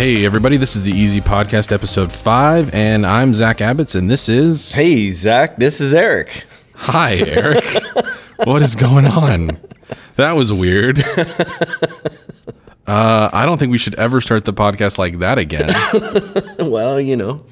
Hey, everybody, this is the Easy Podcast, episode five, and I'm Zach Abbots, and this is. Hey, Zach, this is Eric. Hi, Eric. what is going on? That was weird. Uh, I don't think we should ever start the podcast like that again. well, you know,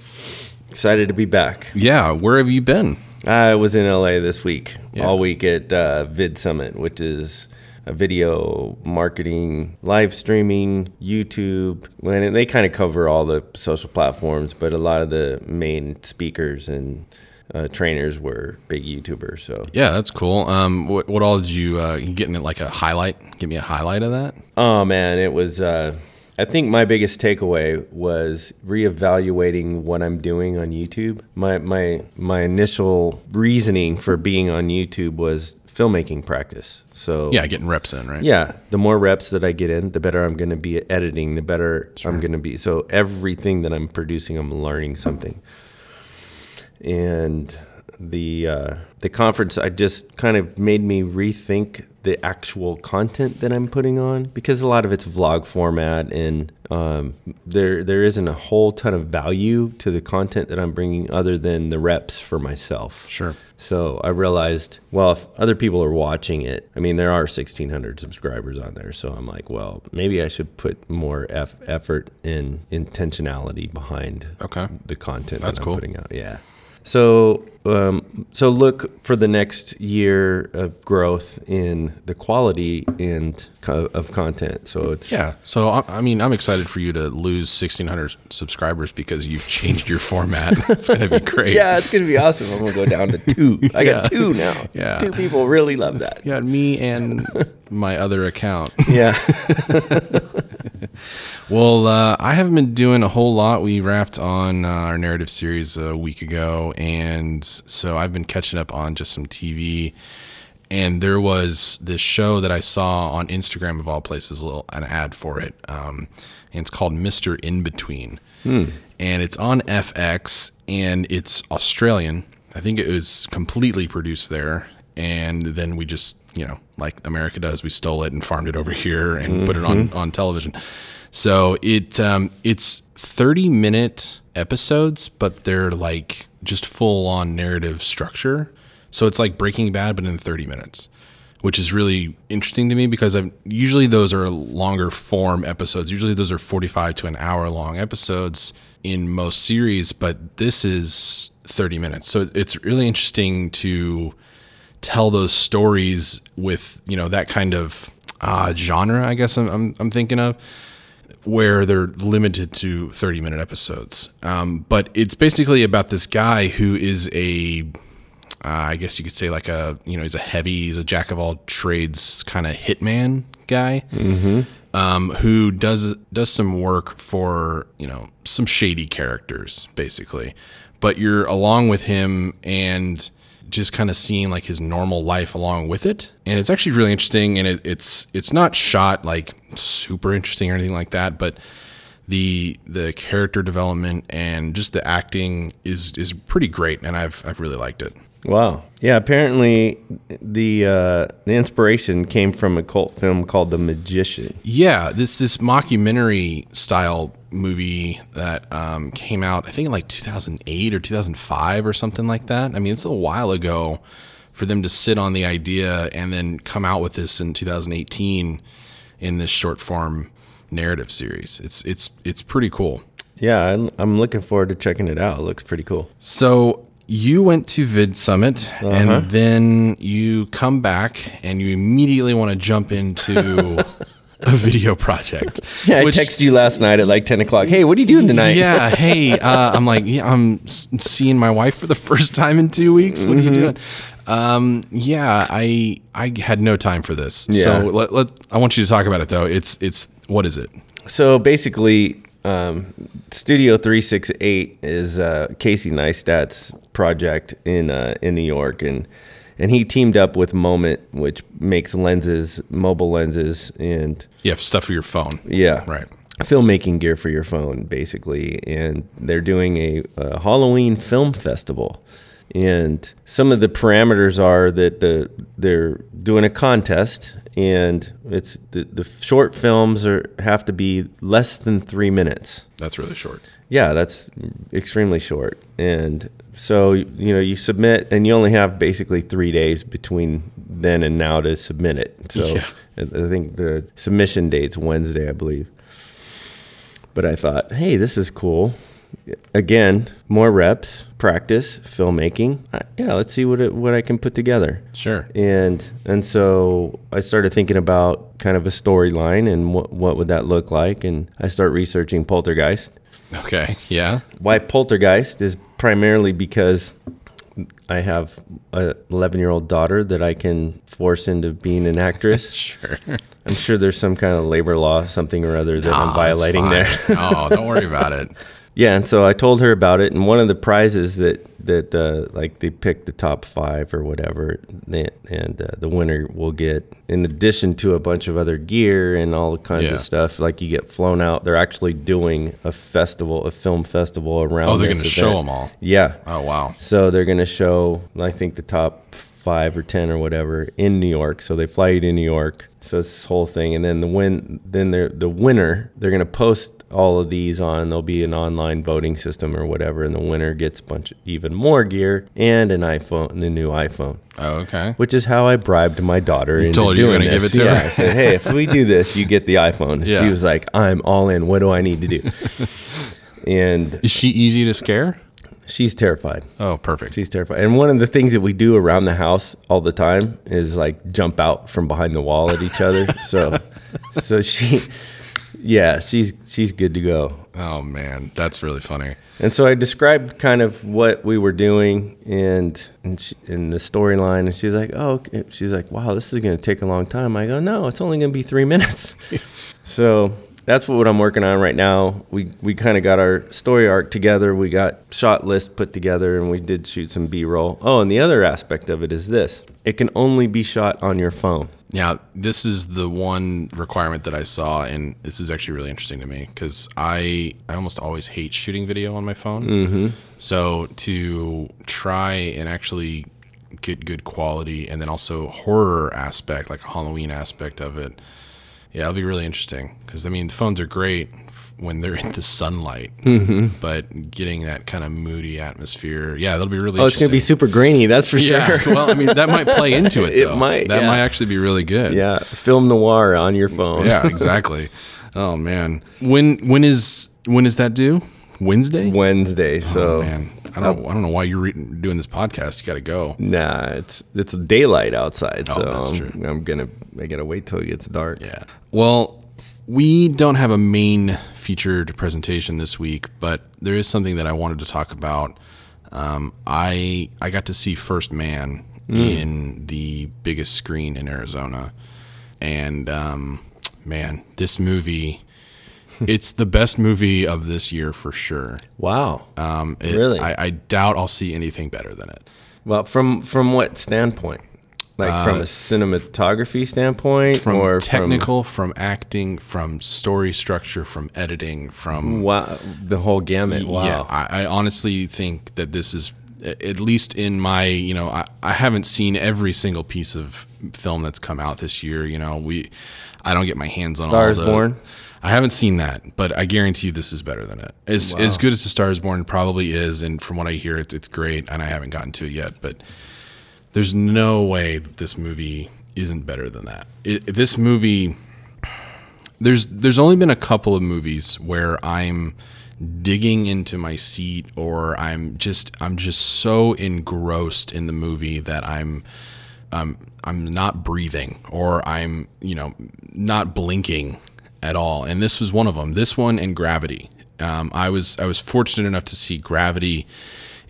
excited to be back. Yeah, where have you been? I was in LA this week, Yeah. all week at uh, Vid Summit, which is video marketing, live streaming, YouTube. When they kind of cover all the social platforms, but a lot of the main speakers and uh, trainers were big YouTubers. So, Yeah, that's cool. Um, what, what all did you uh, getting it like a highlight? Give me a highlight of that. oh man, it was. Uh, I think my biggest takeaway was reevaluating what I'm doing on YouTube. My my my initial reasoning for being on YouTube was filmmaking practice. So Yeah, getting reps in, right? yeah, the more reps that I get in, the better I'm going to be at editing, the better I'm going to be. So everything that I'm producing, I'm learning something. And the uh, the conference, I just kind of made me rethink the actual content that I'm putting on because a lot of it's vlog format, and um, there there isn't a whole ton of value to the content that I'm bringing other than the reps for myself. Sure. So I realized, well, if other people are watching it, I mean, there are 1,600 subscribers on there. So I'm like, well, maybe I should put more eff- effort and intentionality behind Okay. the content That's that I'm cool. putting out. Yeah. So, um, so look for the next year of growth in the quality and co- of content. So it's Yeah. So I, I mean, I'm excited for you to lose 1,600 subscribers because you've changed your format. it's gonna be great. yeah, it's gonna be awesome. I'm gonna go down to two. I got two now. Yeah. two people really love that. Yeah, me and my other account. Yeah. Well, uh, I haven't been doing a whole lot. We wrapped on uh, our narrative series a week ago, and so I've been catching up on just some TV. And there was this show that I saw on Instagram of all places, a little an ad for it, um, and it's called Mister In Between, and it's on FX, and it's Australian. I think it was completely produced there, and then we just you know like America does, we stole it and farmed it over here and put it on on television. So it um, it's 30 minute episodes, but they're like just full on narrative structure. So it's like Breaking Bad, but in 30 minutes, which is really interesting to me because I've usually those are longer form episodes. Usually those are 45 to an hour long episodes in most series, but this is 30 minutes. So it's really interesting to tell those stories with you know that kind of uh, genre. I guess I'm, I'm I'm thinking of where they're limited to 30 minute episodes. Um, but it's basically about this guy who is a, uh, I guess you could say like a, you know, he's a heavy, he's a jack of all trades kind of hitman guy. Um, who does does some work for you know some shady characters basically, but you're along with him and just kind of seeing like his normal life along with it and it's actually really interesting and it, it's it's not shot like super interesting or anything like that but the the character development and just the acting is is pretty great and I've I've really liked it. Wow. Yeah. Apparently, the uh, the inspiration came from a cult film called The Magician. Yeah, this this mockumentary style movie that um, came out, I think in like 2008 or 2005 or something like that. I mean, it's a while ago for them to sit on the idea and then come out with this in 2018 in this short form narrative series. It's it's it's pretty cool. Yeah, I'm, I'm looking forward to checking it out. It looks pretty cool. So you went to Vid Summit Uh-huh. and then you come back and you immediately want to jump into a video project. Yeah, which- I texted you last night at like 10 o'clock. Hey, what are you doing tonight? Yeah, hey, uh, I'm like, yeah, I'm seeing my wife for the first time in two weeks. What are you Mm-hmm. doing? Um, yeah, I I had no time for this. Yeah. So let, let I want you to talk about it though. It's it's what is it? So basically, um, Studio 368 is uh, Casey Neistat's project in uh, in New York, and and he teamed up with Moment, which makes lenses, mobile lenses, and Yeah, stuff for your phone. yeah, Right. filmmaking gear for your phone, basically. And they're doing a, a Halloween film festival And some of the parameters are that the they're doing a contest, and it's the, the short films are have to be less than three minutes. That's really short. Yeah, that's extremely short. And so, you know, you submit and you only have basically three days between then and now to submit it. So Yeah. I I think the submission date's Wednesday, I believe. But I thought, hey, this is cool. Again, more reps, practice, filmmaking. Uh, Yeah, let's see what it, what I can put together Sure. and and so I started thinking about kind of a storyline and what what would that look like, and I start researching Poltergeist. Okay. Yeah. Why Poltergeist is primarily because I have a 11 year old daughter that I can force into being an actress. Sure. I'm sure there's some kind of labor law, something or other that I'm Ah, violating there. oh, don't worry about it. Yeah, and so I told her about it, and one of the prizes that that uh, like they pick the top five or whatever, and uh, the winner will get, in addition to a bunch of other gear and all kinds Yeah. of stuff, like you get flown out. They're actually doing a festival, a film festival around. Oh, they're going to show them all. Yeah, Oh, wow. so they're going to show, I think, the top five or ten or whatever in New York. So they fly you to New York. So it's this whole thing, and then the win, then the winner, they're going to post all of these on. There'll be an online voting system or whatever, and the winner gets a bunch of even more gear and an iPhone, the new iPhone. Oh, okay. Which is how I bribed my daughter into told her you were gonna give this. it to yeah, her? I said, "Hey, if we do this, you get the iPhone." Yeah. She was like, "I'm all in. What do I need to do?" and Is she easy to scare? She's terrified. Oh, perfect. She's terrified. And one of the things that we do around the house all the time is like jump out from behind the wall at each other. so, so she, yeah, she's she's good to go. Oh man, that's really funny. And so I described kind of what we were doing and and she, in the storyline, and she's like, "Oh," okay." she's like, "Wow, this is going to take a long time." I go, "No, it's only going to be three minutes." so that's what I'm working on right now. We we kind of got our story arc together. We got shot list put together, and we did shoot some B-roll. Oh, and the other aspect of it is this: it can only be shot on your phone. Now, this is the one requirement that I saw, and this is actually really interesting to me because I I almost always hate shooting video on my phone. Mm-hmm. So to try and actually get good quality, and then also horror aspect, like a Halloween aspect of it, yeah, it'll be really interesting because I mean the phones are great f- when they're in the sunlight, Mm-hmm. but getting that kind of moody atmosphere, yeah, that'll be really. Oh, it's going to be super grainy, that's for Yeah, sure. well, I mean that might play into it. It might, That yeah. might actually be really good. yeah, film noir on your phone. Yeah, exactly. oh man, when when is when is that due? Wednesday. Wednesday. So oh man, I don't I don't know why you're re- doing this podcast. You got to go. Nah, it's it's daylight outside, Oh, so that's I'm, true. I'm gonna I gotta wait till it gets dark. Yeah. Well, we don't have a main featured presentation this week, but there is something that I wanted to talk about. Um, I I got to see First Man in the biggest screen in Arizona, and um, man, this movie. It's the best movie of this year for sure. Wow. Um, it- Really? I, I doubt I'll see anything better than it. well, from from what standpoint? Like from a cinematography standpoint, Uh, From or technical, from, acting, from story structure, from editing, from From, wow, the whole gamut. Wow. Yeah, I, I honestly think that this is, at least in my, you know, I, I haven't seen every single piece of film that's come out this year. You know, we, I don't get my hands on Star is all the. Born? I haven't seen that, but I guarantee you this is better than it. As as good as The Star is Born probably is, and from what I hear, it's it's great, and I haven't gotten to it yet, but there's no way that this movie isn't better than that. It, this movie there's there's only been a couple of movies where I'm digging into my seat or I'm just I'm just so engrossed in the movie that I'm I'm I'm not breathing or I'm you know not blinking at all. And this was one of them. This one and Gravity. Um, I was I was fortunate enough to see Gravity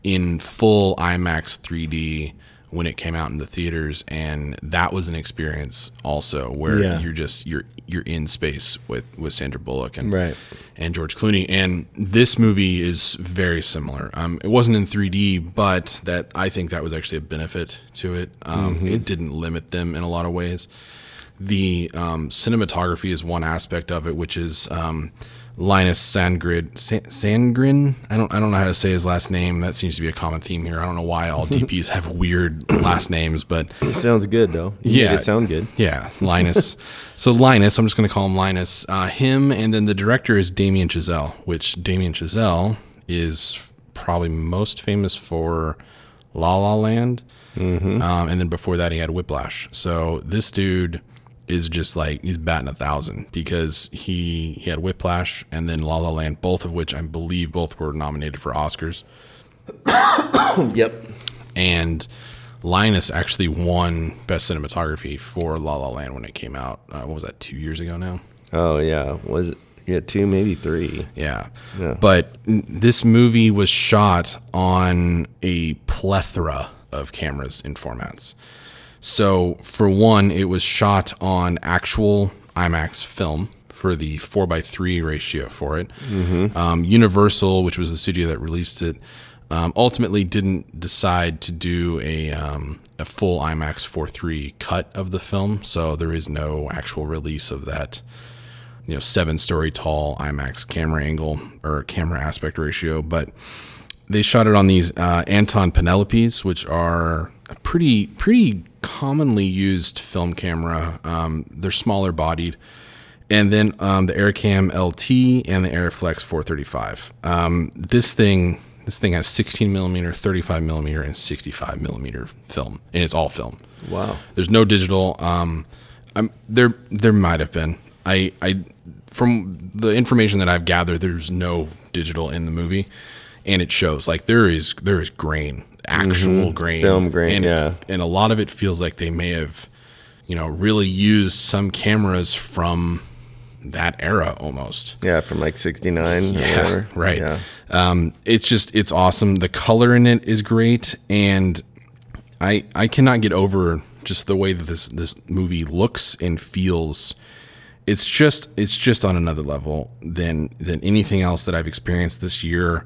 in full IMAX 3D when it came out in the theaters, and that was an experience also where Yeah. you're just you're you're in space with with Sandra Bullock and Right. and George Clooney. And this movie is very similar. Um, it wasn't in 3D, but that I think that was actually a benefit to it. Um, It didn't limit them in a lot of ways. The um, cinematography is one aspect of it, which is um, Linus Sandgren. San- Sandgren. I don't. I don't know how to say his last name. That seems to be a common theme here. I don't know why all DPs have weird last names, but It sounds good though. You Yeah. it sounds good. yeah, Linus. so Linus, I'm just going to call him Linus. Uh, him, and then the director is Damien Chazelle, which Damien Chazelle is probably most famous for La La Land, um, and then before that he had Whiplash. So this dude is just like he's batting a thousand because he he had Whiplash and then La La Land, both of which I believe both were nominated for Oscars Yep. and Linus actually won best cinematography for La La Land when it came out. Uh, what was that? Two years ago now. Oh yeah. Was it? Yeah, two, maybe three. Yeah. Yeah. But this movie was shot on a plethora of cameras and formats. So, for one, it was shot on actual IMAX film for the 4x3 ratio for it. Um, Universal, which was the studio that released it, um, ultimately didn't decide to do a, um, a full IMAX 4.3 cut of the film. So, there is no actual release of that you know seven story tall IMAX camera angle or camera aspect ratio, but they shot it on these uh, Aaton Penelopes, which are a pretty pretty commonly used film camera. Um, they're smaller bodied, and then um, the Arricam LT and the Arriflex 435. Um, this thing this thing has 16 millimeter, 35 millimeter, and 65 millimeter film, and it's all film. Wow. There's no digital. Um, I'm, there there might have been. I I from the information that I've gathered, there's no digital in the movie, and it shows. Like there is there is grain, actual grain, Film grain, and it- yeah. and a lot of it feels like they may have, you know, really used some cameras from that era almost. Yeah, from like '69 or Yeah, whatever. right. Yeah. Um, it's just it's awesome. The color in it is great, and I I cannot get over just the way that this this movie looks and feels. It's just it's just on another level than than anything else that I've experienced this year.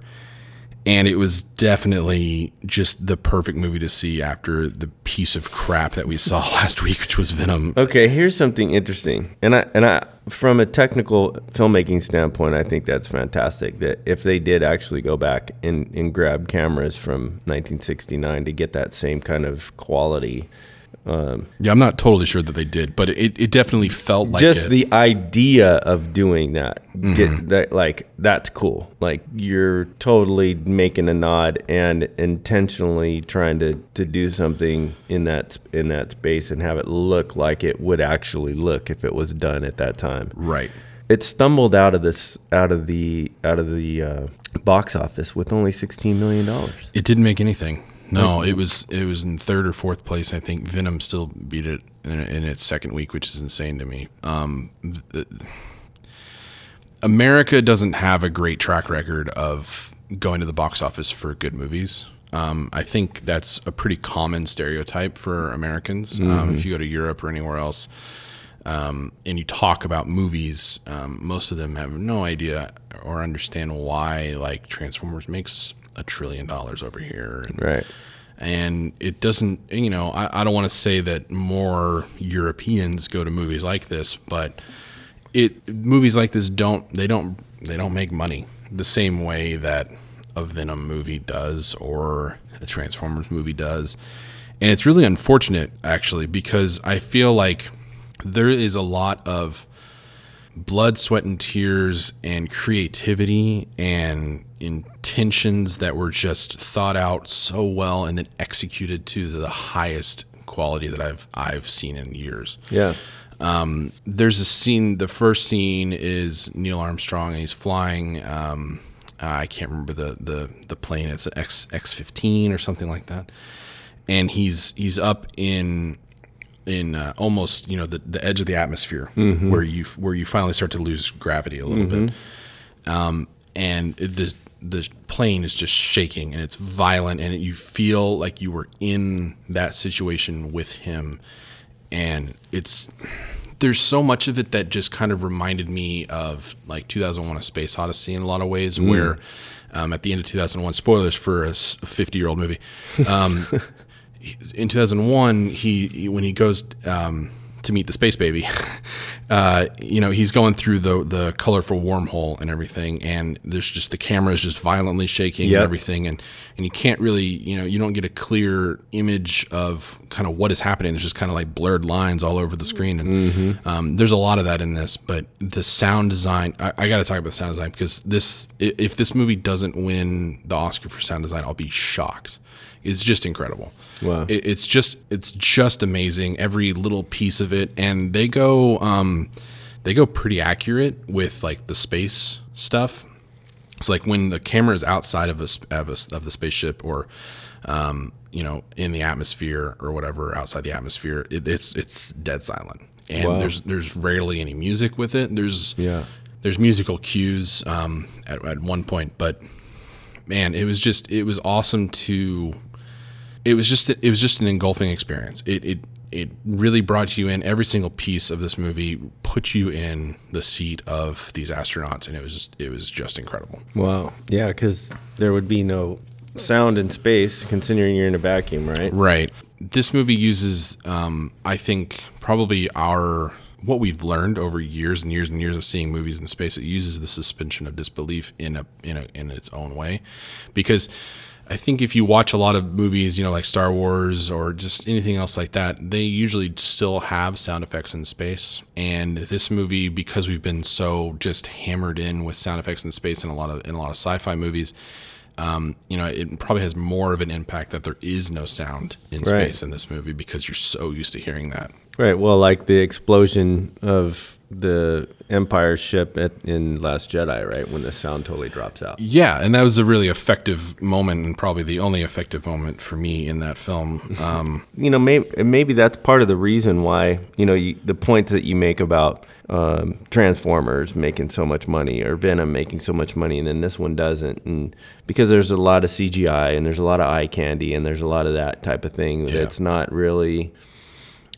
And it was definitely just the perfect movie to see after the piece of crap that we saw last week, which was Venom. Okay, here's something interesting, and I and I from a technical filmmaking standpoint, I think that's fantastic. That if they did actually go back and and grab cameras from 1969 to get that same kind of quality, Yeah, I'm not totally sure that they did, but it, it definitely felt like just it. the idea of doing that, get that like that's cool. Like you're totally making a nod and intentionally trying to to do something in that in that space and have it look like it would actually look if it was done at that time. right. It stumbled out of this out of the out of the uh, box office with only 16 million dollars. It didn't make anything. No, it was it was in third or fourth place. I think Venom still beat it in, in its second week, which is insane to me. Um, th- America doesn't have a great track record of going to the box office for good movies. Um, I think that's a pretty common stereotype for Americans. Um, if you go to Europe or anywhere else, um, and you talk about movies, um, most of them have no idea or understand why like Transformers makes a trillion dollars over here. And, Right. and it doesn't, you know, I, I don't want to say that more Europeans go to movies like this, but it movies like this don't they don't they don't make money the same way that a Venom movie does or a Transformers movie does. And it's really unfortunate actually because I feel like there is a lot of blood, sweat and tears and creativity and intentions that were just thought out so well and then executed to the highest quality that I've I've seen in years Yeah. there's a scene. The first scene is Neil Armstrong, and he's flying. Um, uh, I can't remember the the the plane. It's an X X fifteen or something like that, and he's he's up in in uh, almost you know the, the edge of the atmosphere where you where you finally start to lose gravity a little bit, um, and the the plane is just shaking and it's violent and you feel like you were in that situation with him. And it's there's so much of it that just kind of reminded me of like 2001 a space odyssey in a lot of ways where um, at the end of 2001 spoilers for a 50 year old movie. Um, in 2001 he, he when he goes um, to meet the space baby. uh, you know, he's going through the the colorful wormhole and everything, and there's just the camera is just violently shaking Yep. and everything, and and you can't really, you know, you don't get a clear image of kind of what is happening. There's just kind of like blurred lines all over the screen, and um, there's a lot of that in this. But the sound design, I, I got to talk about the sound design because this, if this movie doesn't win the Oscar for sound design, I'll be shocked. It's just incredible. Wow. It, it's just it's just amazing every little piece of it, and they go um, they go pretty accurate with like the space stuff. It's like when the camera is outside of a, of, a, of the spaceship or um, you know in the atmosphere or whatever outside the atmosphere, it, it's it's dead silent, and Wow. there's there's rarely any music with it. There's Yeah. there's musical cues um, at, at one point, but man, it was just it was awesome to. It was just it was just an engulfing experience. It it it really brought you in. Every single piece of this movie put you in the seat of these astronauts, and it was just it was just incredible. Wow. Yeah, because there would be no sound in space, considering you're in a vacuum, right? Right. This movie uses, um, I think, probably our what we've learned over years and years and years of seeing movies in space. It uses the suspension of disbelief in a in a in its own way, because I think if you watch a lot of movies, you know, like Star Wars or just anything else like that, they usually still have sound effects in space. And this movie, because we've been so just hammered in with sound effects in space in a lot of in a lot of sci-fi movies, um, you know, it probably has more of an impact that there is no sound in Right. space in this movie because you're so used to hearing that. Right. Well, like the explosion of the Empire ship at, in Last Jedi, right? When the sound totally drops out. Yeah, and that was a really effective moment, and probably the only effective moment for me in that film. Um, you know, maybe maybe that's part of the reason why you know you, the points that you make about um, Transformers making so much money or Venom making so much money, and then this one doesn't, and because there's a lot of CGI and there's a lot of eye candy and there's a lot of that type of thing Yeah. that's not really.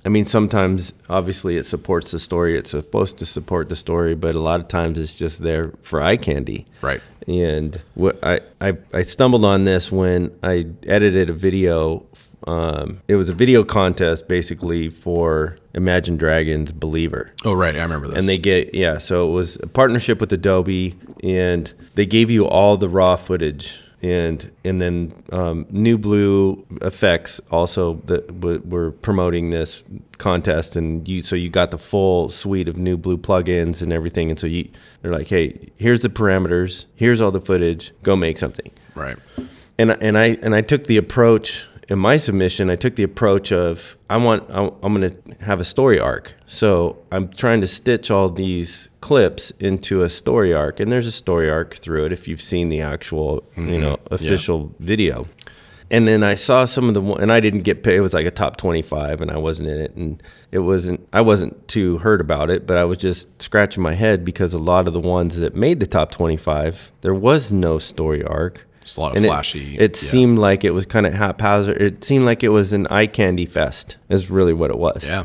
I mean, sometimes obviously it supports the story. It's supposed to support the story, but a lot of times it's just there for eye candy. right. And what I, I, I stumbled on this when I edited a video. Um, it was a video contest basically for Imagine Dragons Believer. Oh, right. I remember this. And they get, yeah, so it was a partnership with Adobe, and they gave you all the raw footage. And and then um, New Blue Effects also that w- were promoting this contest, and you so you got the full suite of New Blue plugins and everything. And so you they're like, hey, here's the parameters, here's all the footage, go make something right. and and I and I took the approach in my submission. I took the approach of I want I'm going to have a story arc. So I'm trying to stitch all these clips into a story arc, and there's a story arc through it if you've seen the actual you mm-hmm. know official video. And then I saw some of the and I didn't get paid. It was like a top 25, and I wasn't in it, and it wasn't. I wasn't too hurt about it, but I was just scratching my head because a lot of the ones that made the top 25, there was no story arc. Just a lot of And it- flashy. It, yeah. seemed like it was kind of haphazard. It seemed like it was an eye candy fest. Is really what it was. Yeah.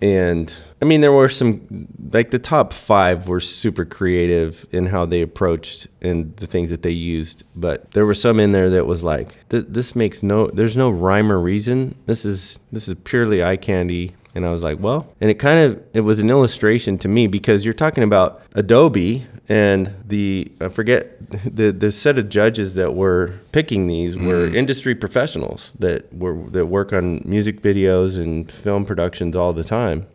And I mean, there were some like the top five were super creative in how they approached and the things that they used. But there were some in there that was like, th- this makes no. There's no rhyme or reason. This is this is purely eye candy. And I was like, well, and it kind of it was an illustration to me because you're talking about Adobe and the I forget the the set of judges that were picking these were mm-hmm. industry professionals that were that work on music videos and film productions all the time.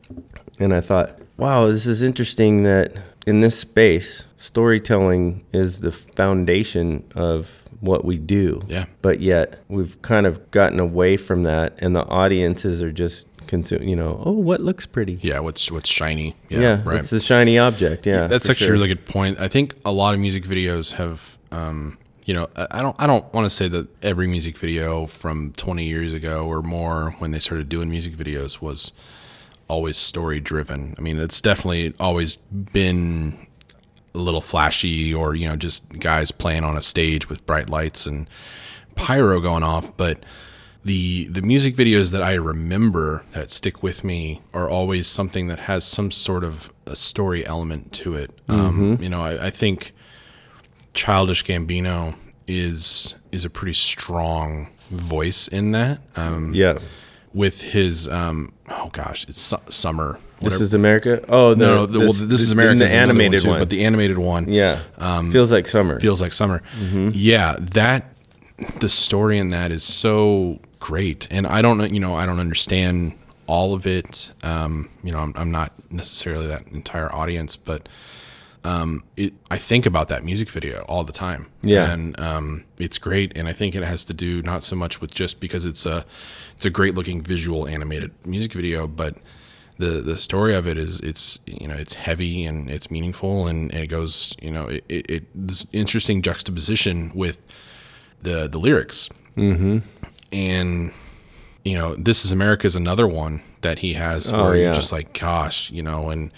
And I thought, wow, this is interesting that in this space, storytelling is the foundation of what we do. Yeah. But yet we've kind of gotten away from that, and the audiences are just consume. You know, oh, what looks pretty? Yeah. What's what's shiny? Yeah. Yeah, right. it's a shiny object. Yeah, That's actually sure. a really good point. I think a lot of music videos have, um, you know, I I don't, I don't want to say that every music video from 20 years ago or more, when they started doing music videos, was always story driven. I mean, it's definitely always been a little flashy, or you know, just guys playing on a stage with bright lights and pyro going off, but the the music videos that I remember that stick with me are always something that has some sort of a story element to it. Um, you know, I, I think Childish Gambino is is a pretty strong voice in that. Um, Yeah, with his um oh gosh, it's su- summer. This is America. Oh the, no, no the, well, this is America. The another one animated too, one. but the animated one, yeah, feels like summer. feels like summer. Yeah, that the story in that is so great, and I don't you know, I don't understand all of it. Um, you know, I'm, I'm not necessarily that entire audience, but um, it, I think about that music video all the time. Yeah. and um, it's great, and I think it has to do not so much with just because it's a it's a great looking visual animated music video, but the the story of it is it's you know it's heavy and it's meaningful and, it goes you know it, it, it this interesting juxtaposition with the the lyrics mm-hmm. And you know this is America is another one that he has Oh, where yeah. you're just like gosh you know and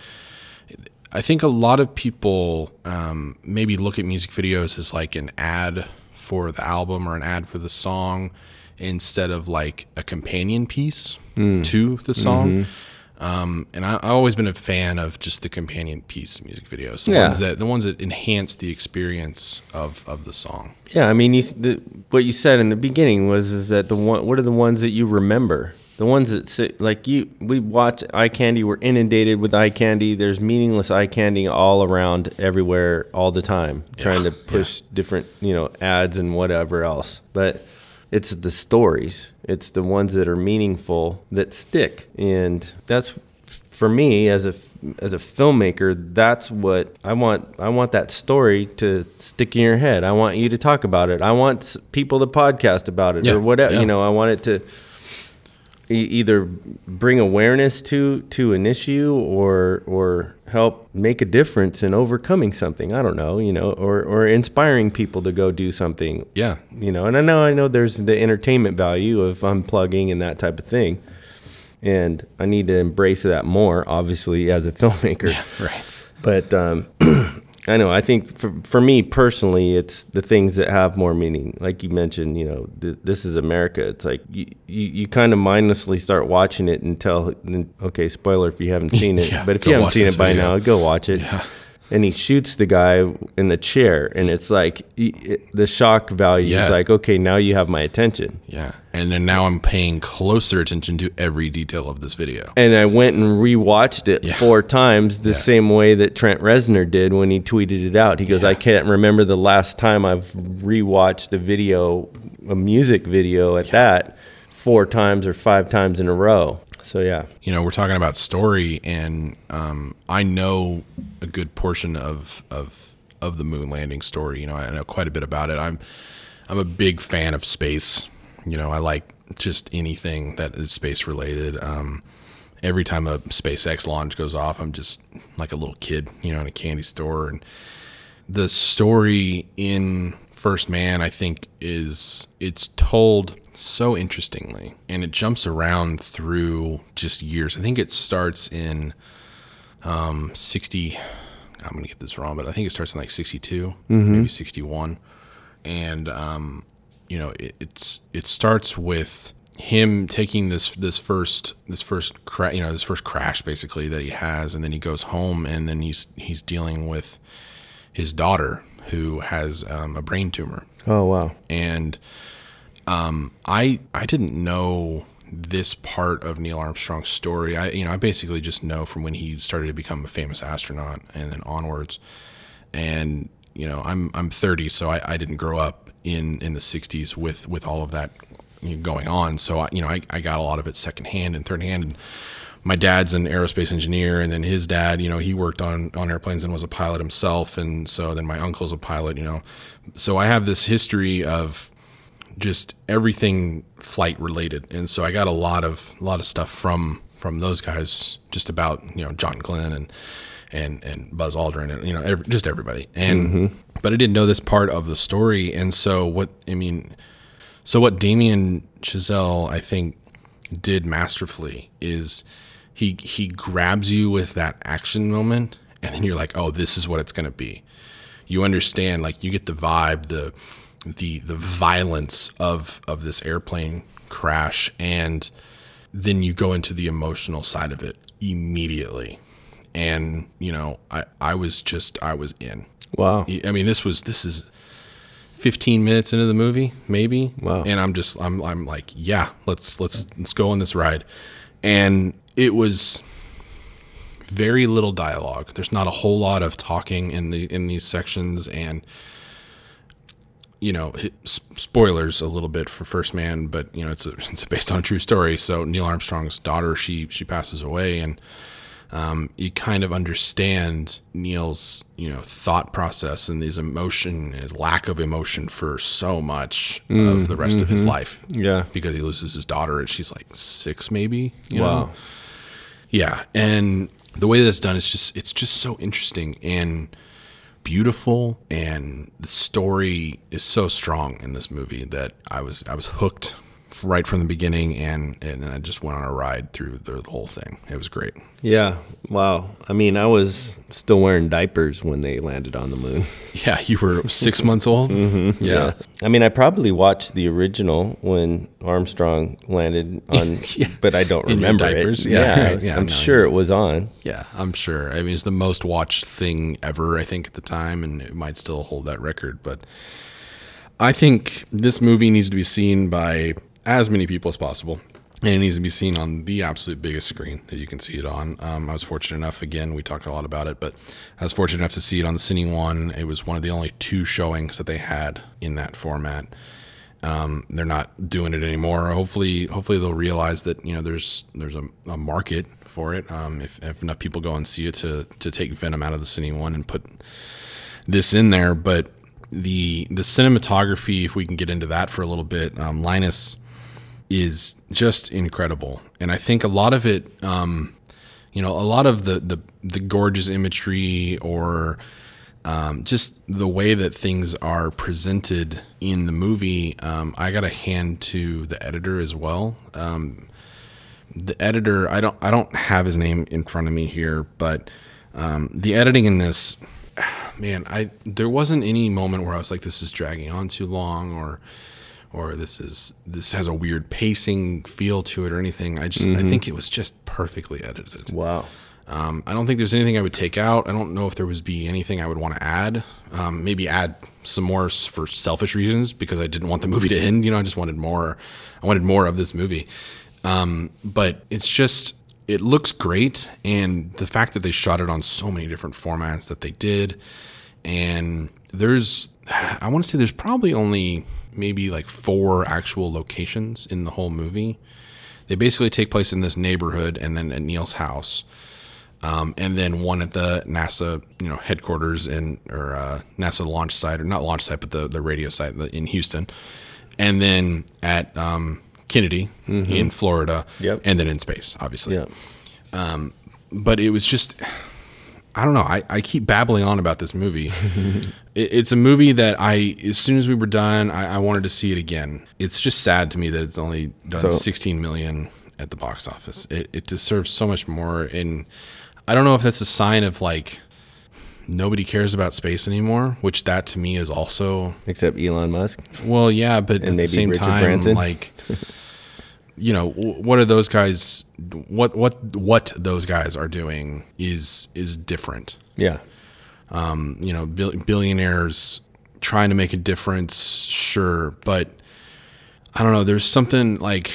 I think a lot of people um, maybe look at music videos as like an ad for the album or an ad for the song instead of like a companion piece Hmm. to the song. Mm-hmm. Um, and I, I've always been a fan of just the companion piece music videos, the Yeah. ones that the ones that enhance the experience of, of the song. Yeah, I mean, you, the, what you said in the beginning was is that the one. What are the ones that you remember? The ones that sit like you. We watch eye candy. We're inundated with eye candy. There's meaningless eye candy all around, everywhere, all the time, trying to push different, you know, ads and whatever else. But it's the stories. It's the ones that are meaningful that stick, and that's for me as a as a filmmaker that's what i want i want that story to stick in your head i want you to talk about it i want people to podcast about it Yeah, or whatever yeah. you know i want it to either bring awareness to to an issue or or help make a difference in overcoming something i don't know you know or or inspiring people to go do something Yeah. you know and i know i know there's the entertainment value of unplugging and that type of thing and i need to embrace that more obviously as a filmmaker Right. but um, i know i think for, for me personally it's the things that have more meaning like you mentioned you know th- this is america it's like you, you, you kind of mindlessly start watching it until okay spoiler if you haven't seen it Yeah, but if you haven't seen it by video. now go watch it Yeah. and he shoots the guy in the chair and it's like it, the shock value Yeah. is like okay now you have my attention Yeah. And then now I'm paying closer attention to every detail of this video. and I went and rewatched it Yeah. four times the Yeah. same way that Trent Reznor did when he tweeted it out. He goes, Yeah. "I can't remember the last time I've rewatched a video, a music video at that, four times or five times in a row." So yeah, you know, we're talking about story, and um, I know a good portion of of of the moon landing story. You know, I know quite a bit about it. I'm I'm a big fan of space. You know, I like just anything that is space related. Um, every time a SpaceX launch goes off, I'm just like a little kid, you know, in a candy store. And the story in First Man, I think, is it's told so interestingly, and it jumps around through just years. I think it starts in um, 60. I'm gonna get this wrong, but I think it starts in like 62, maybe 61, and um, you know, it, it's it starts with him taking this this first this first cra- you know this first crash basically that he has, and then he goes home, and then he's he's dealing with his daughter who has um, a brain tumor, oh wow, and um, I I didn't know this part of Neil Armstrong's story. I you know I basically just know from when he started to become a famous astronaut and then onwards. And you know I'm I'm 30, so I, I didn't grow up in in the 60s with with all of that going on. So I, you know I, I got a lot of it secondhand and third hand. And my dad's an aerospace engineer, and then his dad, you know, he worked on on airplanes and was a pilot himself. And so then my uncle's a pilot, you know. So I have this history of just everything flight related and so i got a lot of a lot of stuff from from those guys just about you know john glenn and and and buzz aldrin and you know every, just everybody. And mm-hmm. but i didn't know this part of the story. And so what i mean so what damien chazelle i think did masterfully is he he grabs you with that action moment and then you're like oh this is what it's going to be. You understand like you get the vibe the the the violence of of this airplane crash and then you go into the emotional side of it immediately and you know i i was just i was in wow, i mean this was this is 15 minutes into the movie, maybe. Wow. And I'm just I'm I'm like, yeah, let's let's let's go on this ride. And it was very little dialogue. There's not a whole lot of talking in the in these sections and you know, spoilers a little bit for First Man, but you know, it's a, it's based on a true story. So Neil Armstrong's daughter, she she passes away, and um, you kind of understand Neil's you know thought process and his emotion, his lack of emotion for so much of the rest of his life. Yeah. because he loses his daughter, and she's like six, maybe. You Wow. know? Yeah, and the way that's done is just it's just so interesting and beautiful and the story is so strong in this movie that I was I was hooked right from the beginning and and then I just went on a ride through the, the whole thing. It was great. Yeah. Wow. I mean, I was still wearing diapers when they landed on the moon. Yeah, you were 6 months old? Mm-hmm. Yeah. I mean, I probably watched the original when Armstrong landed on, Yeah. but I don't remember diapers? it. Yeah, Yeah, yeah, I'm no, sure it was on. Yeah, I'm sure. I mean, it's the most watched thing ever, I think, at the time, and it might still hold that record. But I think this movie needs to be seen by as many people as possible. And it needs to be seen on the absolute biggest screen that you can see it on. Um, I was fortunate enough, again, we talked a lot about it, but I was fortunate enough to see it on the Cine One. It was one of the only two showings that they had in that format. Um, they're not doing it anymore. Hopefully, hopefully they'll realize that you know there's there's a, a market for it. Um, if, if enough people go and see it to to take Venom out of the Cine One and put this in there, but the the cinematography, if we can get into that for a little bit, um, Linus is just incredible, and I think a lot of it, um, you know, a lot of the the, the gorgeous imagery or um, just the way that things are presented in the movie, um, I got a hand to the editor as well. Um, the editor, I don't, I don't have his name in front of me here, but um, the editing in this, man, I there wasn't any moment where I was like, this is dragging on too long, or or this is this has a weird pacing feel to it, or anything. I just, I think it was just perfectly edited. Wow. Um, I don't think there's anything I would take out. I don't know if there would be anything I would want to add. Um, maybe add some more for selfish reasons because I didn't want the movie to end. You know, I just wanted more. I wanted more of this movie. Um, but it's just it looks great, and the fact that they shot it on so many different formats that they did, and there's I want to say there's probably only maybe like four actual locations in the whole movie. They basically take place in this neighborhood and then at Neil's house um, and then one at the NASA, you know, headquarters in or uh, NASA launch site, or not launch site, but the the radio site in Houston, and then at um, Kennedy in Florida, Yep. and then in space, obviously. Yeah. But it was just, I don't know. I, I keep babbling on about this movie. it, it's a movie that I, as soon as we were done, I, I wanted to see it again. It's just sad to me that it's only done So- 16 million at the box office. It, it deserves so much more. And I don't know if that's a sign of like nobody cares about space anymore, which that to me is also Except Elon Musk. well, yeah, but at maybe the same Richard time, Branson. like, you know, what are those guys? What what what those guys are doing is is different. Yeah. Um, you know, bil- billionaires trying to make a difference, sure, but I don't know. There's something like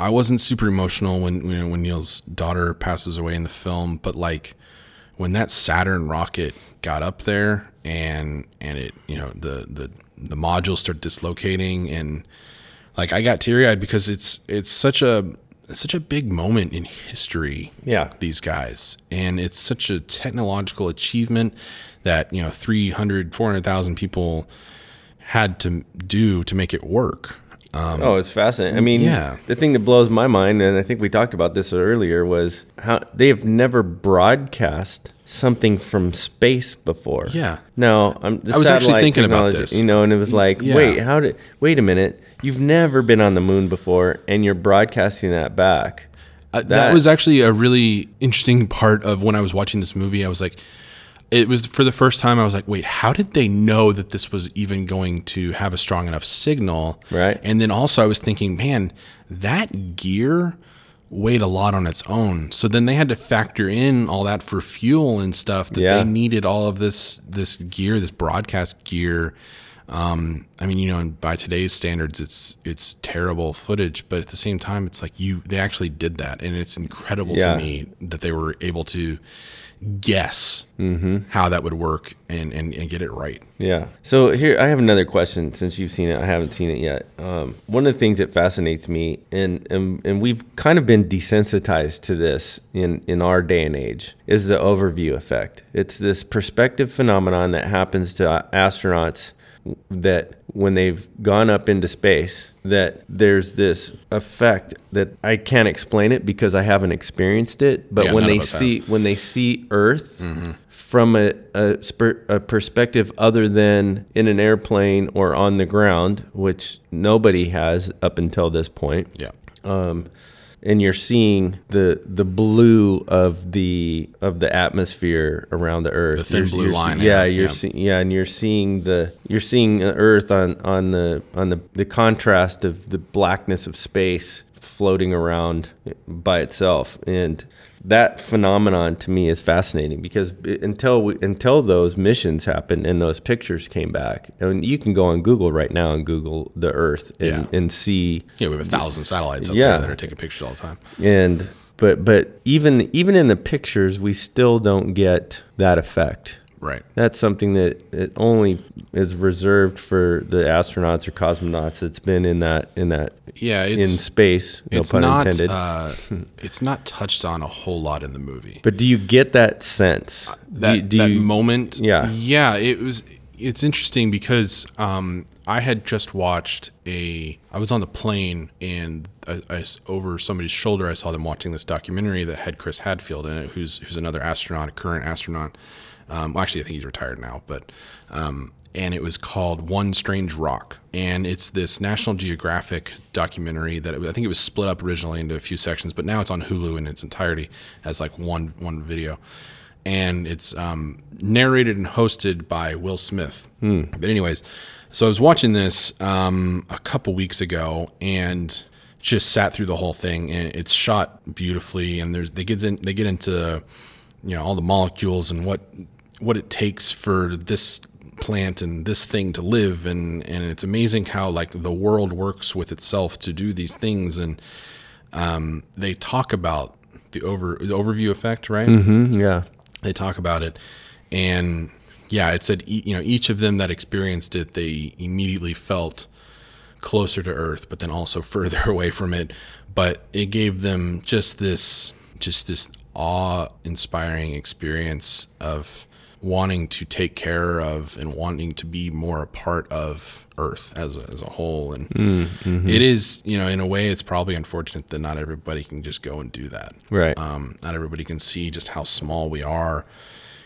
I wasn't super emotional when you know, when Neil's daughter passes away in the film, but like when that Saturn rocket got up there and and it you know the the the modules start dislocating and like I got teary eyed because it's it's such a it's such a big moment in history. Yeah. these guys and it's such a technological achievement that you know 300 400,000 people had to do to make it work. Um, oh, it's fascinating. I mean, yeah. the thing that blows my mind, and I think we talked about this earlier, was how they have never broadcast something from space before. Yeah. No, I'm. I was actually thinking about this. You know, and it was like, Yeah. wait, how did? Wait a minute. You've never been on the moon before, and you're broadcasting that back. Uh, that, That- was actually a really interesting part of when I was watching this movie. I was like, it was for the first time. I was like, wait, how did they know that this was even going to have a strong enough signal? Right. And then also, I was thinking, man, that gear weighed a lot on its own. So then they had to factor in all that for fuel and stuff. That Yeah. they needed all of this this gear, this broadcast gear. Um, I mean, you know, and by today's standards, it's it's terrible footage, but at the same time, it's like you they actually did that, and it's incredible Yeah. to me that they were able to guess how that would work and, and and get it right. Yeah. So here, I have another question. Since you've seen it, I haven't seen it yet. Um, one of the things that fascinates me, and, and and we've kind of been desensitized to this in in our day and age, is the overview effect. It's this perspective phenomenon that happens to astronauts that when they've gone up into space that there's this effect that I can't explain it because I haven't experienced it but Yeah, when they us have. see when they see earth from a, a, sper- a perspective other than in an airplane or on the ground which nobody has up until this point Yeah. um, and you're seeing the the blue of the of the atmosphere around the Earth. The thin You're- blue you're line, see- yeah, you're yeah. seeing yeah, and you're seeing the you're seeing the Earth on on the on the the contrast of the blackness of space floating around by itself and that phenomenon to me is fascinating because until we, until those missions happened and those pictures came back and you can go on Google right now and Google the Earth and, Yeah. and see Yeah, we have a thousand satellites up Yeah. there that are taking pictures all the time. and but but even even in the pictures we still don't get that effect Right. that's something that it only is reserved for the astronauts or cosmonauts that's been in that in that Yeah, in space no it's pun not intended uh, it's not touched on a whole lot in the movie. but do you get that sense that, do, do that you, moment Yeah. yeah it was it's interesting because um, i had just watched a i was on the plane and I, I over somebody's shoulder i saw them watching this documentary that had chris hadfield in it who's who's another astronaut a current astronaut um, well, actually i think he's retired now but um, and it was called One Strange Rock. And it's this National Geographic documentary that it, I think it was split up originally into a few sections, but now it's on Hulu in its entirety as like one one video and it's um, narrated and hosted by Will Smith. But anyways, so I was watching this um, a couple weeks ago and just sat through the whole thing, and it's shot beautifully. And there's they get in they get into you know all the molecules and what what it takes for this plant and this thing to live. And and it's amazing how like the world works with itself to do these things. And um, they talk about the over the overview effect right? Mhm, yeah. They talk about it. And yeah it said you know each of them that experienced it they immediately felt closer to earth but then also further away from it. But it gave them just this just this awe inspiring experience of wanting to take care of and wanting to be more a part of earth as a, as a whole and it is you know in a way it's probably unfortunate that not everybody can just go and do that right um, not everybody can see just how small we are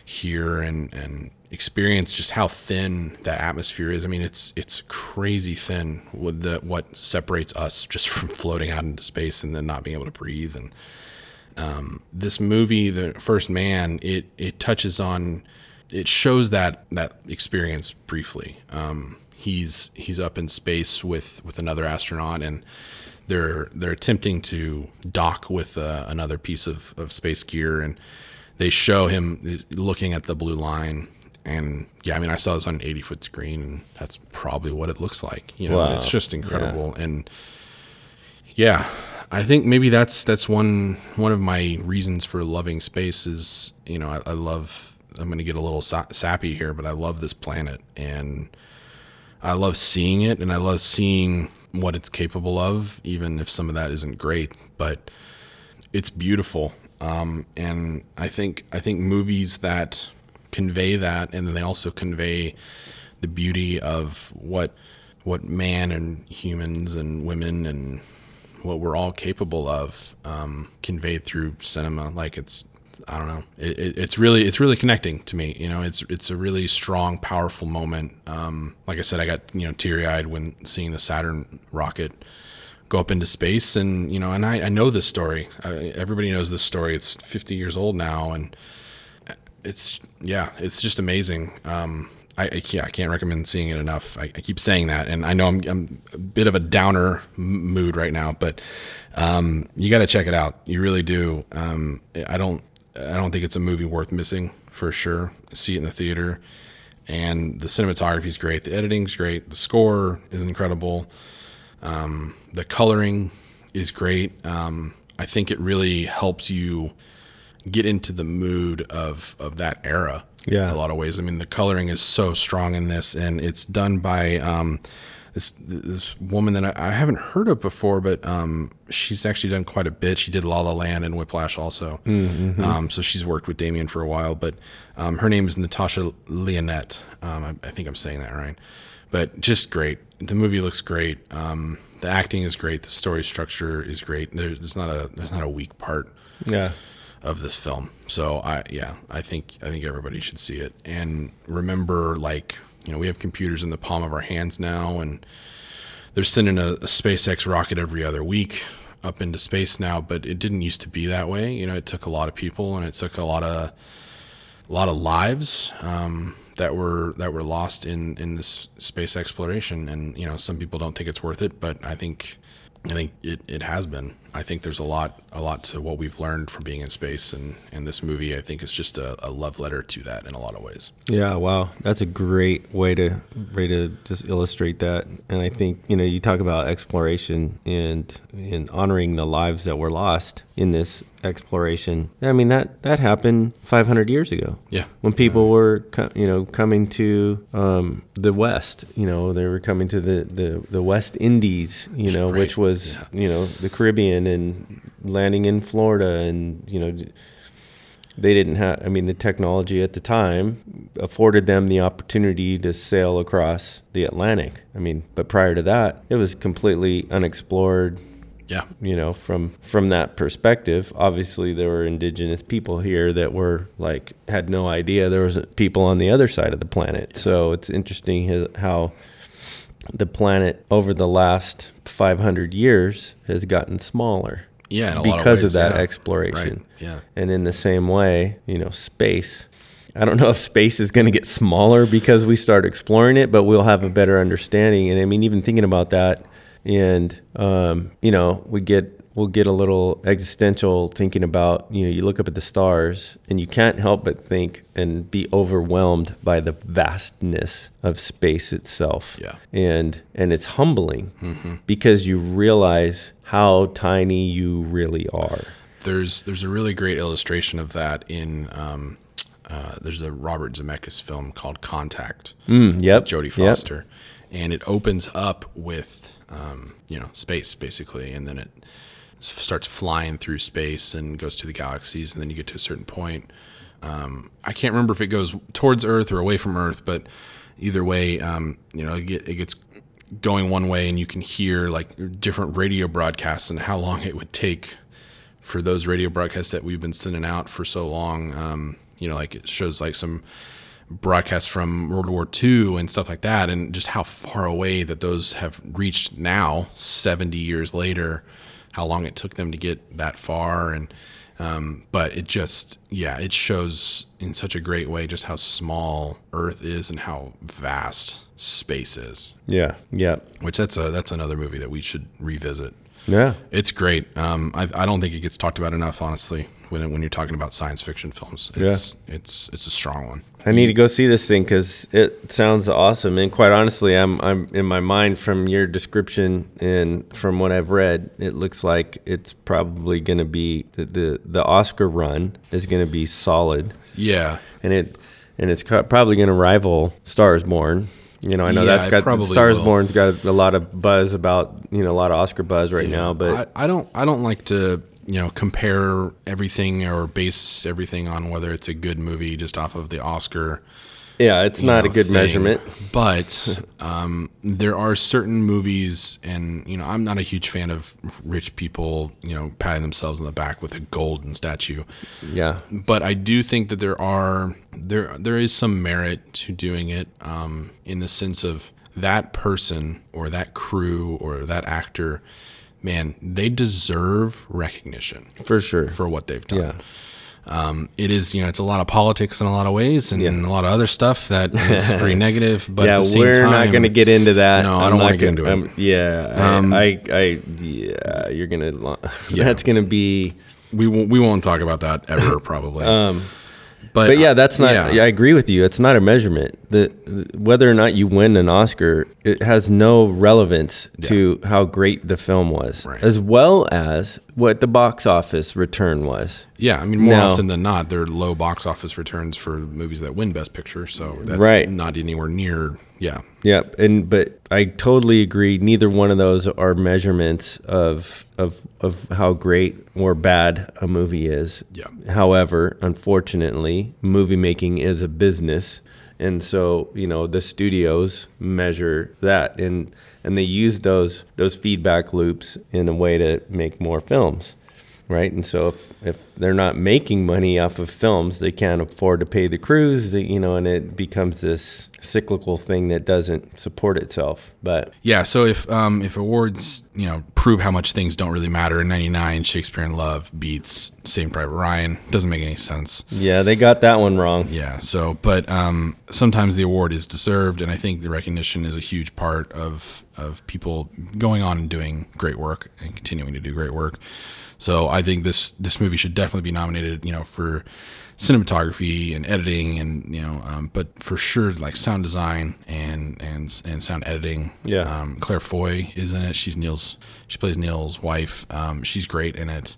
here and and experience just how thin that atmosphere is. I mean, it's it's crazy thin with the what separates us just from floating out into space and then not being able to breathe. And um, this movie, The First Man, it it touches on it shows that that experience briefly. Um, he's he's up in space with with another astronaut and they're they're attempting to dock with uh, another piece of, of space gear and they show him looking at the blue line and yeah i mean i saw this on an 80 foot screen and that's probably what it looks like you know Wow. it's just incredible and yeah i think maybe that's that's one one of my reasons for loving space is you know i, I love i'm going to get a little sa- sappy here but i love this planet and I love seeing it and I love seeing what it's capable of, even if some of that isn't great. But it's beautiful, um, and I think I think movies that convey that, and then they also convey the beauty of what what man and humans and women and what we're all capable of, um, conveyed through cinema. Like it's I don't know. It, it, it's really it's really connecting to me. You know, it's it's a really strong, powerful moment. Um, like I said, I got you know teary eyed when seeing the Saturn rocket go up into space, and you know, and I, I know this story. I, everybody knows this story. It's 50 years old now, and it's yeah, it's just amazing. Um, I, I can't I can't recommend seeing it enough. I, I keep saying that, and I know I'm, I'm a bit of a downer mood right now, but um, you got to check it out. You really do. Um, I don't I don't think it's a movie worth missing for sure. See it in the theater, and the cinematography is great. The editing's great. The score is incredible. Um, the coloring is great. Um, I think it really helps you get into the mood of of that era. Yeah. in a lot of ways. I mean, the coloring is so strong in this, and it's done by um, this this woman that I, I haven't heard of before, but um, she's actually done quite a bit. She did La La Land and Whiplash also. Um, so she's worked with Damien for a while, but um, her name is Natasha Leonnet. Um, I, I think I'm saying that right, but just great. The movie looks great. Um, the acting is great. The story structure is great. There's, there's not a there's not a weak part Yeah. Of this film. So I yeah, I think I think everybody should see it. And remember like, you know, we have computers in the palm of our hands now and they're sending a, a SpaceX rocket every other week up into space now, but it didn't used to be that way. You know, it took a lot of people and it took a lot of a lot of lives um, that were that were lost in in this space exploration. And you know, some people don't think it's worth it, but I think I think it, it has been. I think there's a lot a lot to what we've learned from being in space, and and this movie I think is just a, a love letter to that in a lot of ways. Yeah, wow, that's a great way to way to just illustrate that. And I think you know you talk about exploration and and honoring the lives that were lost in this exploration. I mean that that happened 500 years ago. Yeah. when people were co- you know coming to um, the West, you know they were coming to the the, the West Indies, you know, Right. which was Yeah. you know the Caribbean and landing in Florida and you know they didn't have i mean the technology at the time afforded them the opportunity to sail across the atlantic. I mean but prior to that it was completely unexplored Yeah, you know from from that perspective. Obviously there were indigenous people here that were like had no idea there was people on the other side of the planet. So it's interesting how the planet over the last 500 years has gotten smaller yeah, in a lot of because of, that yeah. exploration. Right. Yeah. And in the same way, you know, space. I don't know if space is going to get smaller because we start exploring it, but we'll have a better understanding. And I mean, even thinking about that, and um, you know, we get we'll get a little existential thinking about you know you look up at the stars and you can't help but think and be overwhelmed by the vastness of space itself Yeah. and and it's humbling because you realize how tiny you really are There's there's a really great illustration of that in um, uh, there's a Robert Zemeckis film called Contact. mm, yep Jodie yep. Foster, and it opens up with um, you know space basically, and then it starts flying through space and goes to the galaxies, and then you get to a certain point. Um, I can't remember if it goes towards Earth or away from Earth, but either way, um, you know, it, get, it gets going one way, and you can hear like different radio broadcasts and how long it would take for those radio broadcasts that we've been sending out for so long. Um, you know, like it shows like some broadcasts from World War II and stuff like that, and just how far away that those have reached now, 70 years later, how long it took them to get that far. And, um, but it just, yeah, it shows in such a great way just how small Earth is and how vast space is, yeah yeah which that's a, that's another movie that we should revisit. Yeah It's great. Um, I, I don't think it gets talked about enough, honestly. When, when you're talking about science fiction films, it's it's it's a strong one. I need to go see this thing because it sounds awesome. And quite honestly, I'm I'm in my mind from your description and from what I've read, it looks like it's probably going to be the, the the Oscar run is going to be solid, Yeah, and it and it's probably going to rival Stars Born. You know, I know Yeah, that's got Stars will. Born's got a lot of buzz about you know a lot of Oscar buzz right now, but I, I don't I don't like to you know compare everything or base everything on whether it's a good movie just off of the Oscar. Yeah, it's not know, a good thing. measurement. But um, there are certain movies, and you know, I'm not a huge fan of rich people, you know, patting themselves on the back with a golden statue. Yeah, but I do think that there are there there is some merit to doing it um, in the sense of that person or that crew or that actor, man, they deserve recognition for sure. for what they've done. Yeah. Um, it is, you know, it's a lot of politics in a lot of ways, and Yeah. a lot of other stuff that is pretty negative. But yeah, at the same we're time, not going to get into that. No, I I'm don't wanna get gonna- into it. um, yeah, Um, I, I, I, yeah, you're gonna. Yeah. That's gonna be. We won't, we won't talk about that ever, probably. Um, but but yeah, that's not. yeah. Yeah. I agree with you. It's not a measurement the, the whether or not you win an Oscar, it has no relevance to how great the film was, Right. as well as what the box office return was. Yeah, I mean, more No. often than not, they're low box office returns for movies that win Best Picture. So that's Right. not anywhere near. Yeah, Yep, and but I totally agree. Neither one of those are measurements of of of how great or bad a movie is. Yeah. However, unfortunately, movie making is a business, and so you know the studios measure that, and and they use those those feedback loops in a way to make more films. Right, and so if, if they're not making money off of films, they can't afford to pay the crews. You know, and it becomes this cyclical thing that doesn't support itself. But yeah. So if um, if awards you know prove how much things don't really matter in '99, Shakespeare in Love beats Saving Private Ryan doesn't make any sense. yeah, they got that one wrong. Yeah. So, but um, sometimes the award is deserved, and I think the recognition is a huge part of of people going on and doing great work and continuing to do great work. So, I think this this movie should definitely be nominated. You know, for cinematography and editing, and you know, um, but for sure, like sound design and and and sound editing. Yeah. Um, Claire Foy is in it. She's Neil's. She plays Neil's wife. Um, she's great in it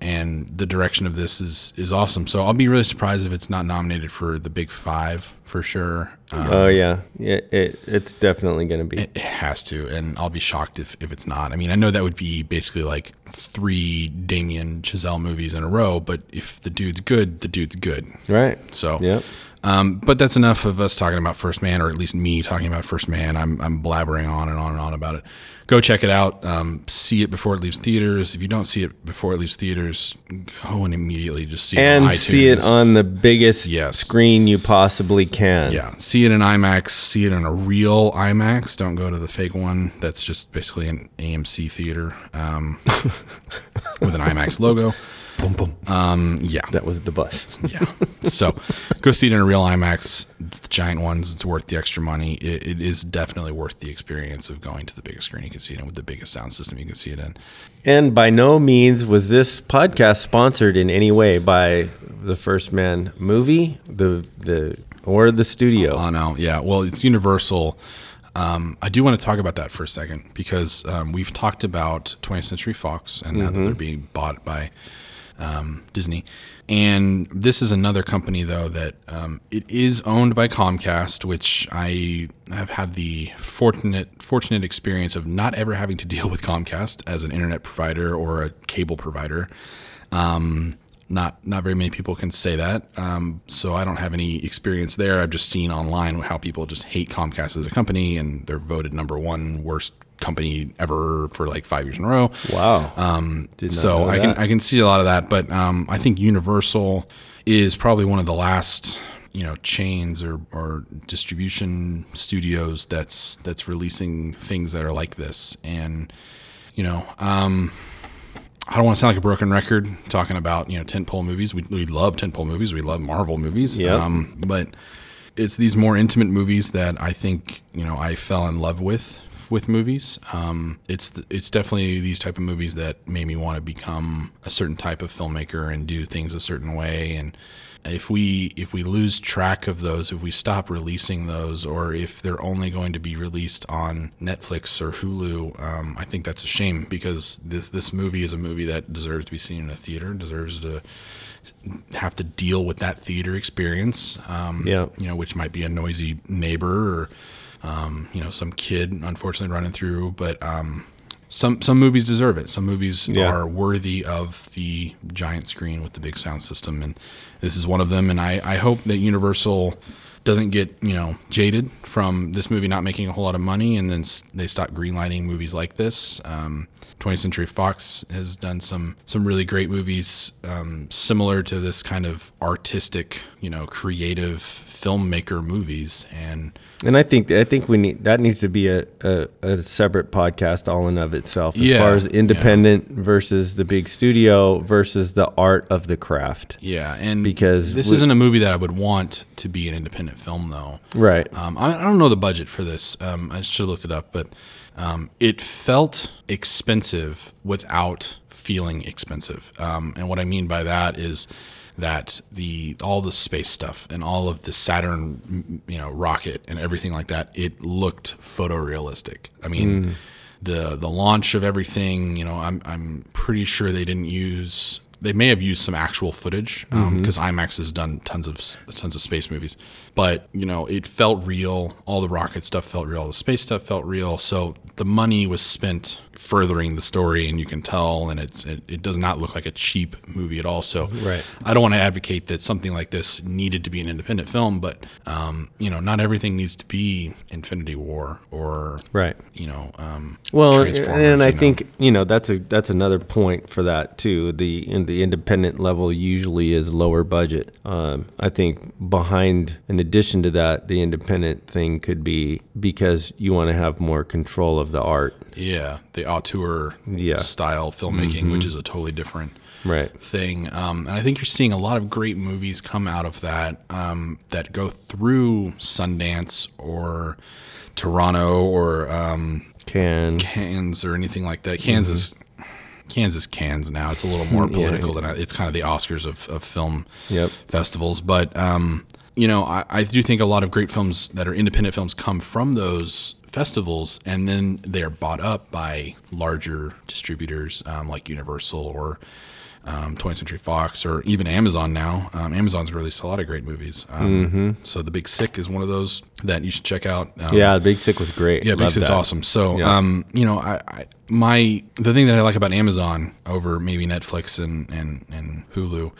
and the direction of this is is awesome. So I'll be really surprised if it's not nominated for the Big Five for sure. Um, Oh yeah, it, it it's definitely going to be. it has to, and I'll be shocked if, if it's not. I mean, I know that would be basically like three Damien Chazelle movies in a row, but if the dude's good, the dude's good. right. So, yeah. um, but that's enough of us talking about First Man, or at least me talking about First Man. I'm, I'm blabbering on and on and on about it. Go check it out. Um, see it before it leaves theaters. If you don't see it before it leaves theaters, go and immediately just see it on And iTunes. see it on the biggest Yes. screen you possibly can. Yeah, see it in IMAX. See it in a real IMAX. Don't go to the fake one. That's just basically an AMC theater um, with an IMAX logo. Boom, boom. Um, yeah, That was the bus. yeah. So go see it in a real IMAX, the giant ones. It's worth the extra money. It, it is definitely worth the experience of going to the biggest screen you can see it in with the biggest sound system you can see it in. And by no means was this podcast sponsored in any way by the First Man movie, the the or the studio. Oh no, yeah. Well, it's Universal. Um, I do want to talk about that for a second because um, we've talked about 20th Century Fox and now that they're being bought by um, Disney. And this is another company though that um, it is owned by Comcast, which I have had the fortunate fortunate experience of not ever having to deal with Comcast as an internet provider or a cable provider. Um, not not very many people can say that. Um, so I don't have any experience there. I've just seen online how people just hate Comcast as a company, and they're voted number one worst company ever for like five years in a row. wow. Um, so I can. I can see a lot of that, but um, I think Universal is probably one of the last you know chains or, or distribution studios that's that's releasing things that are like this, and you know. Um, I don't want to sound like a broken record talking about you know tentpole movies. We, we love tentpole movies. We love Marvel movies. Yep. Um, but it's these more intimate movies that I think you know I fell in love with with movies. Um, it's th- it's definitely these type of movies that made me want to become a certain type of filmmaker and do things a certain way. And if we if we lose track of those, if we stop releasing those, or if they're only going to be released on Netflix or Hulu, um, I think that's a shame because this this movie is a movie that deserves to be seen in a theater, deserves to have to deal with that theater experience. Um, Yeah. you know, which might be a noisy neighbor or um, you know some kid unfortunately running through, but um, some some movies deserve it. Some movies Yeah. are worthy of the giant screen with the big sound system, and this is one of them. And I, I hope that Universal doesn't get you know jaded from this movie not making a whole lot of money, and then they stop greenlighting movies like this. Um, 20th Century Fox has done some some really great movies um, similar to this kind of artistic, you know, creative filmmaker movies, and And I think I think we need that needs to be a, a, a separate podcast all in of itself as Yeah, far as yeah. independent versus the big studio versus the art of the craft. yeah, and Because this we- isn't a movie that I would want to be an independent film, though. Right. Um, I, I don't know the budget for this. Um, I should have looked it up, but um, it felt expensive without feeling expensive. Um, and what I mean by that is that the all the space stuff and all of the Saturn, you know, rocket and everything like that, it looked photorealistic. I mean, the the launch of everything, you know, I'm I'm pretty sure they didn't use they may have used some actual footage because IMAX has done tons of tons of space movies, but you know it felt real. All the rocket stuff felt real. The space stuff felt real. So the money was spent furthering the story, and you can tell. And it's it, it does not look like a cheap movie at all. So Right. I don't want to advocate that something like this needed to be an independent film, but um, you know not everything needs to be Infinity War or Right. you know um, Well, Transformers, and I you know. think you know that's a that's another point for that too. The in the independent level usually is lower budget. Um, I think behind, in addition to that, the independent thing could be because you want to have more control of the art. yeah the auteur Yeah. style filmmaking, which is a totally different Right. thing. Um, and I think you're seeing a lot of great movies come out of that um, that go through Sundance or Toronto or um, Can Cannes or anything like that. Kansas, Kansas cans now. It's a little more Yeah. political than I, it's kind of the Oscars of, of film Yep. festivals. But um, you know, I, I do think a lot of great films that are independent films come from those festivals, and then they are bought up by larger distributors um, like Universal or. Um, 20th Century Fox or even Amazon now. Um, Amazon's released a lot of great movies. Um, So The Big Sick is one of those that you should check out. Um, yeah, the Big Sick was great. yeah, Big Sick's that. awesome. So, Yeah. um, you know, I, I my the thing that I like about Amazon over maybe Netflix and and and Hulu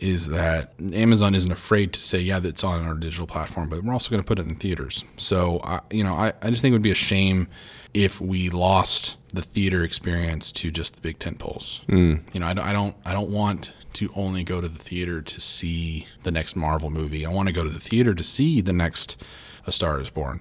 is that Amazon isn't afraid to say, yeah, that's on our digital platform, but we're also going to put it in theaters. So, I, you know, I, I just think it would be a shame if we lost the theater experience to just the big tent poles. Mm. You know, I don't, I don't, I don't want to only go to the theater to see the next Marvel movie. I want to go to the theater to see the next A Star Is Born,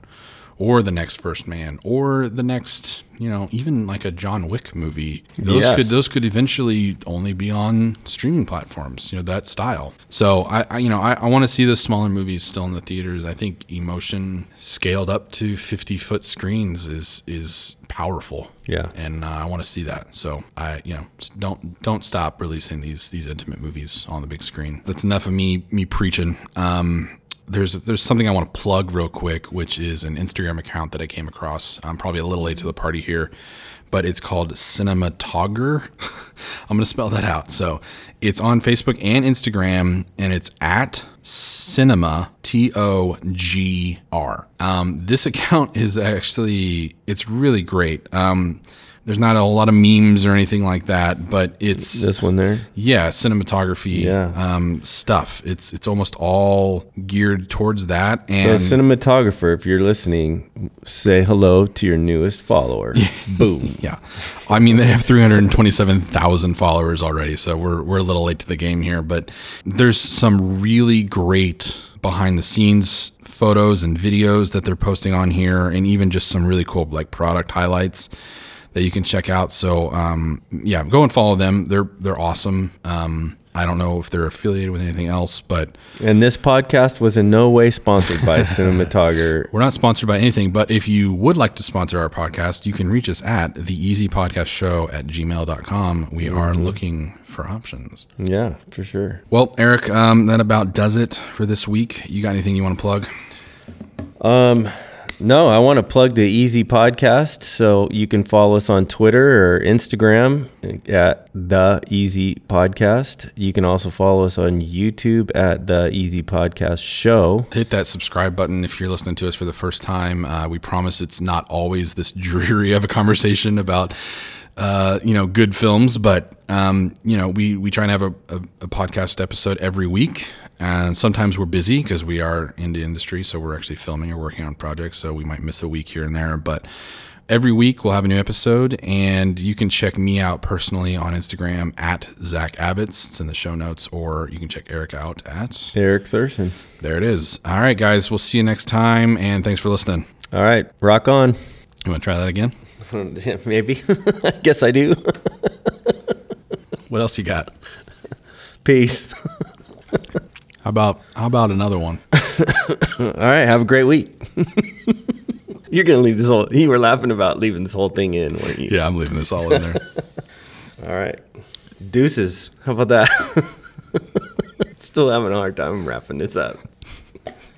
or the next First Man, or the next, you know, even like a John Wick movie. Those Yes. could those could eventually only be on streaming platforms. You know that style. So I, I you know, I, I want to see those smaller movies still in the theaters. I think emotion scaled up to fifty foot screens is is powerful. Yeah. and uh, I want to see that. So I, you know, don't don't stop releasing these these intimate movies on the big screen. That's enough of me me preaching. Um, there's there's something I want to plug real quick, which is an Instagram account that I came across. I'm probably a little late to the party here, but it's called Cinematogger. I'm gonna spell that out. So it's on Facebook and Instagram, and it's at Cinema T O G R. Um, this account is actually it's really great. Um, there's not a whole lot of memes or anything like that, but it's This one there. yeah, cinematography, Yeah. um, stuff. It's it's almost all geared towards that. So, And cinematographer, if you're listening, say hello to your newest follower. Boom. yeah, I mean they have 327,000 followers already, so we're we're a little late to the game here. But there's some really great behind the scenes photos and videos that they're posting on here, and even just some really cool like product highlights that you can check out. So um, yeah, go and follow them. They're they're awesome. Um, I don't know if they're affiliated with anything else, but And this podcast was in no way sponsored by Cinematographer. We're not sponsored by anything, but if you would like to sponsor our podcast, you can reach us at the easy podcast show at gmail.com. We are looking for options. Yeah, for sure. Well, Eric, um, that about does it for this week. You got anything you want to plug? No, I want to plug the Easy Podcast. So you can follow us on Twitter or Instagram at The Easy Podcast. You can also follow us on YouTube at The Easy Podcast Show. Hit that subscribe button if you're listening to us for the first time. Uh, we promise it's not always this dreary of a conversation about. Uh, you know, good films, but um, you know, we we try and have a, a, a podcast episode every week, and sometimes we're busy because we are in the industry, so we're actually filming or working on projects, so we might miss a week here and there. But every week we'll have a new episode, and you can check me out personally on Instagram at Zach Abbott's. It's in the show notes, or you can check Eric out at. Eric Thurston. There it is. All right, guys, we'll see you next time, and thanks for listening. All right, rock on. You want to try that again? Maybe. I guess I do. What else you got? Peace. How about how about another one? All right, have a great week. You're gonna leave this whole. You were laughing about leaving this whole thing in, weren't you? Yeah, I'm leaving this all in there. All right. Deuces. How about that? still having a hard time wrapping this up.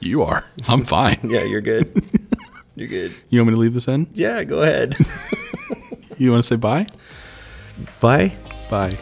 You are. I'm fine. Yeah, you're good. you're good. You want me to leave this in? Yeah, go ahead. You want to say bye? Bye. Bye.